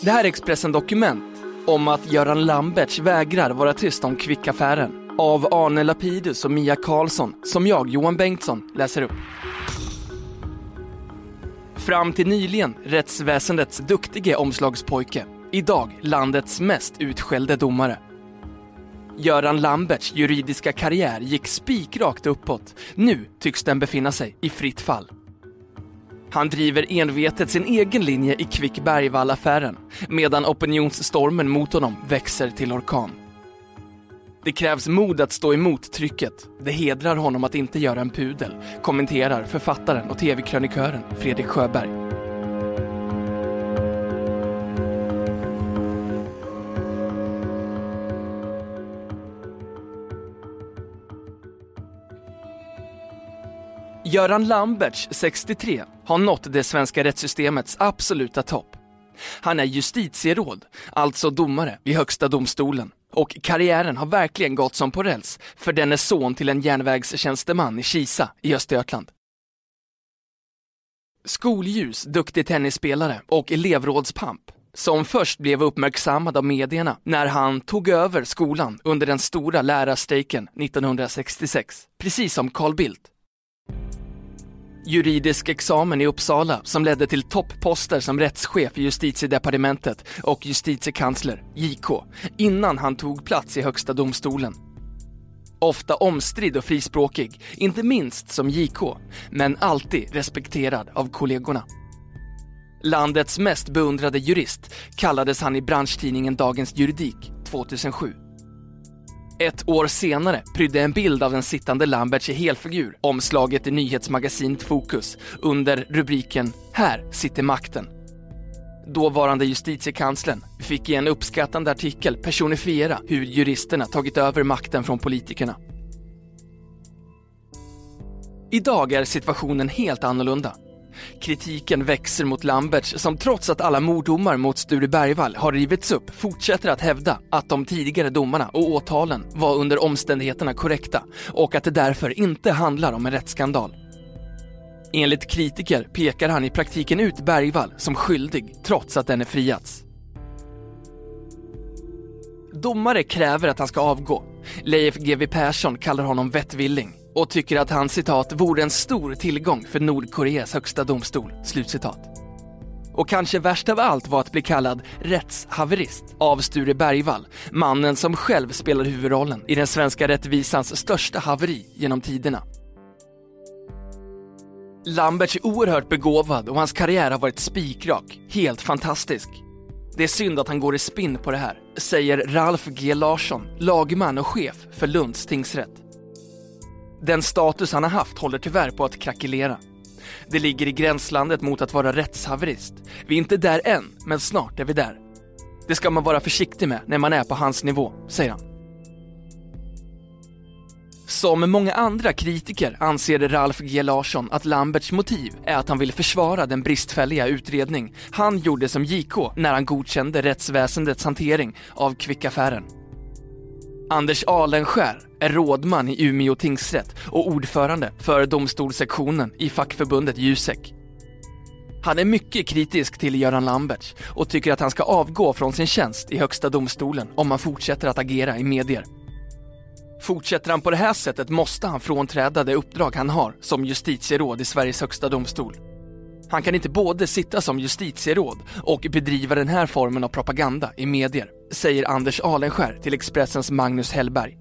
Det här är Expressen Dokument om att Göran Lamberts vägrar vara tyst om kvickaffären av Arne Lapidus och Mia Karlsson som jag, Johan Bengtsson, läser upp. Fram till nyligen rättsväsendets duktige omslagspojke. Idag landets mest utskällde domare. Göran Lamberts juridiska karriär gick spikrakt uppåt. Nu tycks den befinna sig i fritt fall. Han driver envetet sin egen linje i Kvick Bergvall-affären medan opinionsstormen mot honom växer till orkan. Det krävs mod att stå emot trycket. Det hedrar honom att inte göra en pudel, kommenterar författaren och tv-krönikören Fredrik Sjöberg. Göran Lamberts, 63, har nått det svenska rättssystemets absoluta topp. Han är justitieråd, alltså domare vid Högsta domstolen. Och karriären har verkligen gått som på räls, för denne son till en järnvägstjänsteman i Kisa i Östergötland. Skolljus, duktig tennisspelare och elevrådspamp som först blev uppmärksammad av medierna när han tog över skolan under den stora lärarstrejken 1966, precis som Carl Bildt juridisk examen i Uppsala som ledde till toppposter som rättschef i justitiedepartementet och justitiekansler, JK, innan han tog plats i Högsta domstolen. Ofta omstridd och frispråkig, inte minst som JK, men alltid respekterad av kollegorna. Landets mest beundrade jurist kallades han i branschtidningen Dagens Juridik 2007. Ett år senare prydde en bild av den sittande Lamberts i helfigur omslaget i nyhetsmagasinet Fokus under rubriken “Här sitter makten”. Dåvarande justitiekanslern fick i en uppskattande artikel personifiera hur juristerna tagit över makten från politikerna. Idag är situationen helt annorlunda. Kritiken växer mot Lamberts som trots att alla morddomar mot Sture Bergvall har rivits upp fortsätter att hävda att de tidigare domarna och åtalen var under omständigheterna korrekta och att det därför inte handlar om en rättsskandal. Enligt kritiker pekar han i praktiken ut Bergvall som skyldig trots att den är friats. Domare kräver att han ska avgå. Leif GW Persson kallar honom vettvilling och tycker att han citat vore en stor tillgång för Nordkoreas högsta domstol. Slutcitat. Och kanske värst av allt var att bli kallad rättshaverist av Sture Bergvall, mannen som själv spelar huvudrollen i den svenska rättvisans största haveri genom tiderna. Lamberts är oerhört begåvad och hans karriär har varit spikrak, helt fantastisk. Det är synd att han går i spinn på det här, säger Ralf G Larsson, lagman och chef för Lunds tingsrätt. Den status han har haft håller tyvärr på att krackelera. Det ligger i gränslandet mot att vara rättshaverist. Vi är inte där än, men snart är vi där. Det ska man vara försiktig med när man är på hans nivå, säger han. Som många andra kritiker anser Ralf G Larsson att Lamberts motiv är att han vill försvara den bristfälliga utredning han gjorde som JK när han godkände rättsväsendets hantering av kvickaffären. Anders Alenskär är rådman i Umeå tingsrätt och ordförande för domstolssektionen i fackförbundet Jusek. Han är mycket kritisk till Göran Lamberts och tycker att han ska avgå från sin tjänst i Högsta domstolen om han fortsätter att agera i medier. Fortsätter han på det här sättet måste han frånträda det uppdrag han har som justitieråd i Sveriges högsta domstol. Han kan inte både sitta som justitieråd och bedriva den här formen av propaganda i medier, säger Anders Alenskär till Expressens Magnus Hellberg.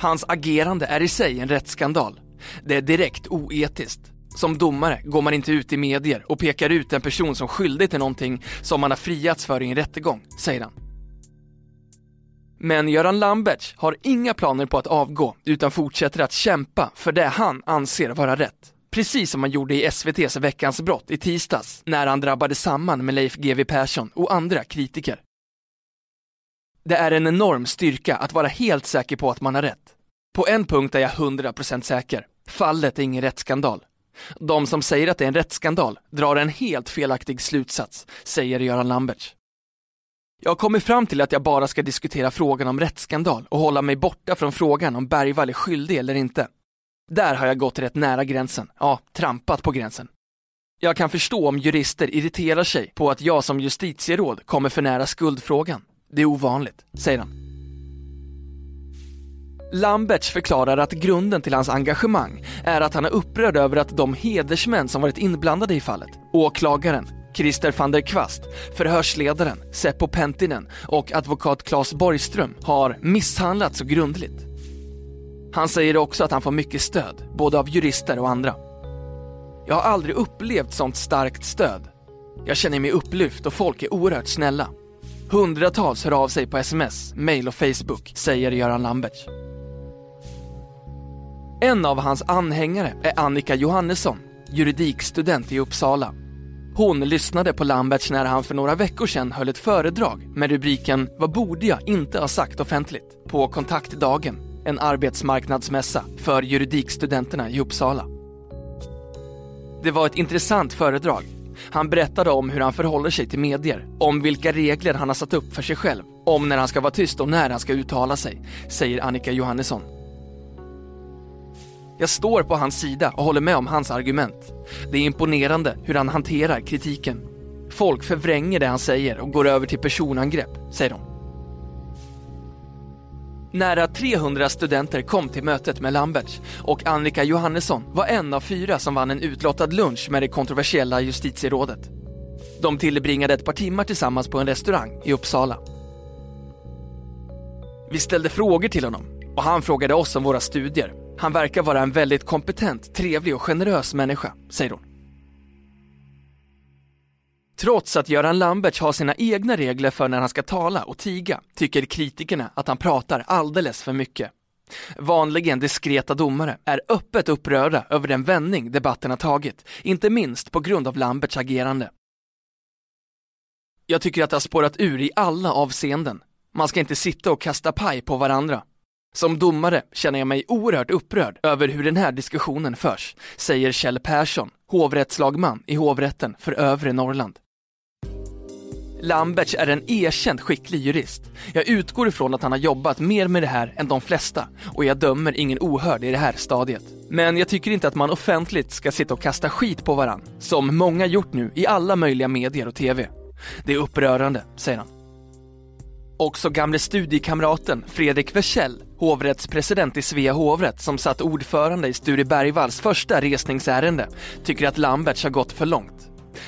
Hans agerande är i sig en rättsskandal. Det är direkt oetiskt. Som domare går man inte ut i medier och pekar ut en person som skyldig till någonting som man har friats för i en rättegång, säger han. Men Göran Lamberts har inga planer på att avgå utan fortsätter att kämpa för det han anser vara rätt Precis som han gjorde i SVTs Veckans brott i tisdags när han drabbade samman med Leif GW Persson och andra kritiker. Det är en enorm styrka att vara helt säker på att man har rätt. På en punkt är jag 100% säker. Fallet är ingen rättsskandal. De som säger att det är en rättsskandal drar en helt felaktig slutsats, säger Göran Lamberts. Jag har kommit fram till att jag bara ska diskutera frågan om rättsskandal och hålla mig borta från frågan om Bergvall är skyldig eller inte. Där har jag gått rätt nära gränsen, ja, trampat på gränsen. Jag kan förstå om jurister irriterar sig på att jag som justitieråd kommer för nära skuldfrågan. Det är ovanligt, säger han. Lamberts förklarar att grunden till hans engagemang är att han är upprörd över att de hedersmän som varit inblandade i fallet, åklagaren, Christer van der Kvast, förhörsledaren Seppo Pentinen och advokat Claes Borgström har misshandlats så grundligt. Han säger också att han får mycket stöd, både av jurister och andra. Jag har aldrig upplevt sånt starkt stöd. Jag känner mig upplyft och folk är oerhört snälla. Hundratals hör av sig på sms, mail och Facebook, säger Göran Lambertz. En av hans anhängare är Annika Johannesson, juridikstudent i Uppsala. Hon lyssnade på Lamberts när han för några veckor sedan höll ett föredrag med rubriken “Vad borde jag inte ha sagt offentligt?” på Kontaktdagen, en arbetsmarknadsmässa för juridikstudenterna i Uppsala. Det var ett intressant föredrag. Han berättade om hur han förhåller sig till medier, om vilka regler han har satt upp för sig själv, om när han ska vara tyst och när han ska uttala sig, säger Annika Johannesson. Jag står på hans sida och håller med om hans argument. Det är imponerande hur han hanterar kritiken. Folk förvränger det han säger och går över till personangrepp, säger hon. Nära 300 studenter kom till mötet med Lamberts och Annika Johannesson var en av fyra som vann en utlottad lunch med det kontroversiella justitierådet. De tillbringade ett par timmar tillsammans på en restaurang i Uppsala. Vi ställde frågor till honom och han frågade oss om våra studier. Han verkar vara en väldigt kompetent, trevlig och generös människa, säger hon. Trots att Göran Lamberts har sina egna regler för när han ska tala och tiga tycker kritikerna att han pratar alldeles för mycket. Vanligen diskreta domare är öppet upprörda över den vändning debatten har tagit, inte minst på grund av Lamberts agerande. Jag tycker att det har spårat ur i alla avseenden. Man ska inte sitta och kasta paj på varandra. Som domare känner jag mig oerhört upprörd över hur den här diskussionen förs, säger Kjell Persson, hovrättslagman i hovrätten för övre Norrland. Lamberts är en erkänt skicklig jurist. Jag utgår ifrån att han har jobbat mer med det här än de flesta och jag dömer ingen ohörd i det här stadiet. Men jag tycker inte att man offentligt ska sitta och kasta skit på varann, som många gjort nu i alla möjliga medier och TV. Det är upprörande, säger han. Också gamle studiekamraten Fredrik Wersäll, hovrättspresident i Svea hovrätt som satt ordförande i Sture Bergvalls första resningsärende, tycker att Lamberts har gått för långt.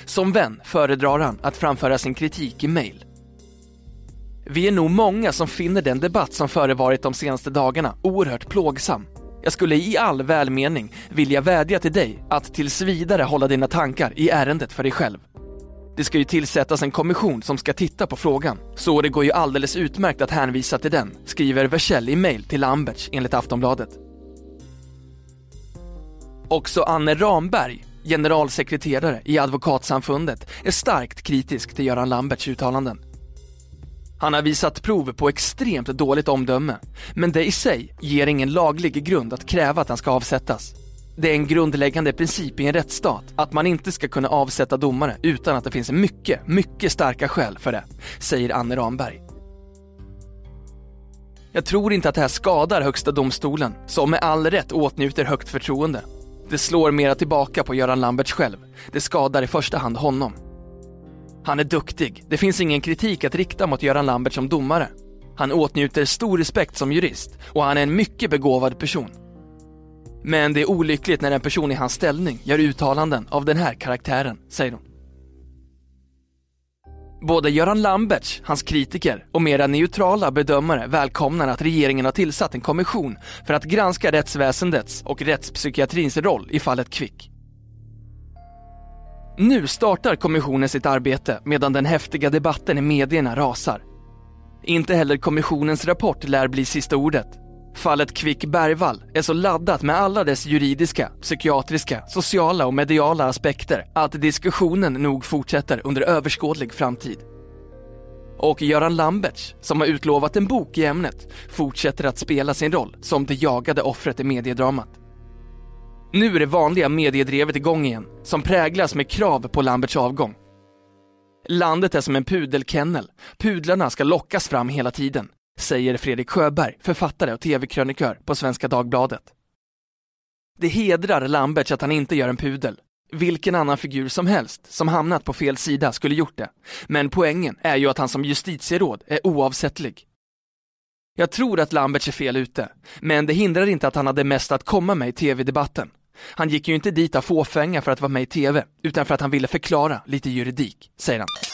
Som vän föredrar han att framföra sin kritik i mail. Vi är nog många som finner den debatt som förevarit de senaste dagarna oerhört plågsam. Jag skulle i all välmening vilja vädja till dig att tills vidare hålla dina tankar i ärendet för dig själv. Det ska ju tillsättas en kommission som ska titta på frågan, så det går ju alldeles utmärkt att hänvisa till den, skriver Versell i mail till Lamberts enligt Aftonbladet. Också Anne Ramberg, generalsekreterare i Advokatsamfundet, är starkt kritisk till Göran Lamberts uttalanden. Han har visat prov på extremt dåligt omdöme, men det i sig ger ingen laglig grund att kräva att han ska avsättas. Det är en grundläggande princip i en rättsstat att man inte ska kunna avsätta domare utan att det finns mycket, mycket starka skäl för det, säger Anne Ramberg. Jag tror inte att det här skadar Högsta domstolen, som med all rätt åtnjuter högt förtroende. Det slår mera tillbaka på Göran Lamberts själv. Det skadar i första hand honom. Han är duktig. Det finns ingen kritik att rikta mot Göran Lambert som domare. Han åtnjuter stor respekt som jurist och han är en mycket begåvad person. Men det är olyckligt när en person i hans ställning gör uttalanden av den här karaktären, säger hon. Både Göran Lamberts, hans kritiker och mera neutrala bedömare välkomnar att regeringen har tillsatt en kommission för att granska rättsväsendets och rättspsykiatrins roll i fallet Kvick. Nu startar kommissionen sitt arbete medan den häftiga debatten i medierna rasar. Inte heller kommissionens rapport lär bli sista ordet. Fallet Kvick Bergvall är så laddat med alla dess juridiska, psykiatriska, sociala och mediala aspekter att diskussionen nog fortsätter under överskådlig framtid. Och Göran Lamberts, som har utlovat en bok i ämnet, fortsätter att spela sin roll som det jagade offret i mediedramat. Nu är det vanliga mediedrevet igång igen, som präglas med krav på Lamberts avgång. Landet är som en pudelkennel, pudlarna ska lockas fram hela tiden, säger Fredrik Sjöberg, författare och tv-krönikör på Svenska Dagbladet. Det hedrar Lamberts att han inte gör en pudel. Vilken annan figur som helst som hamnat på fel sida skulle gjort det. Men poängen är ju att han som justitieråd är oavsättlig. Jag tror att Lamberts är fel ute, men det hindrar inte att han hade mest att komma med i tv-debatten. Han gick ju inte dit av fåfänga för att vara med i tv, utan för att han ville förklara lite juridik, säger han.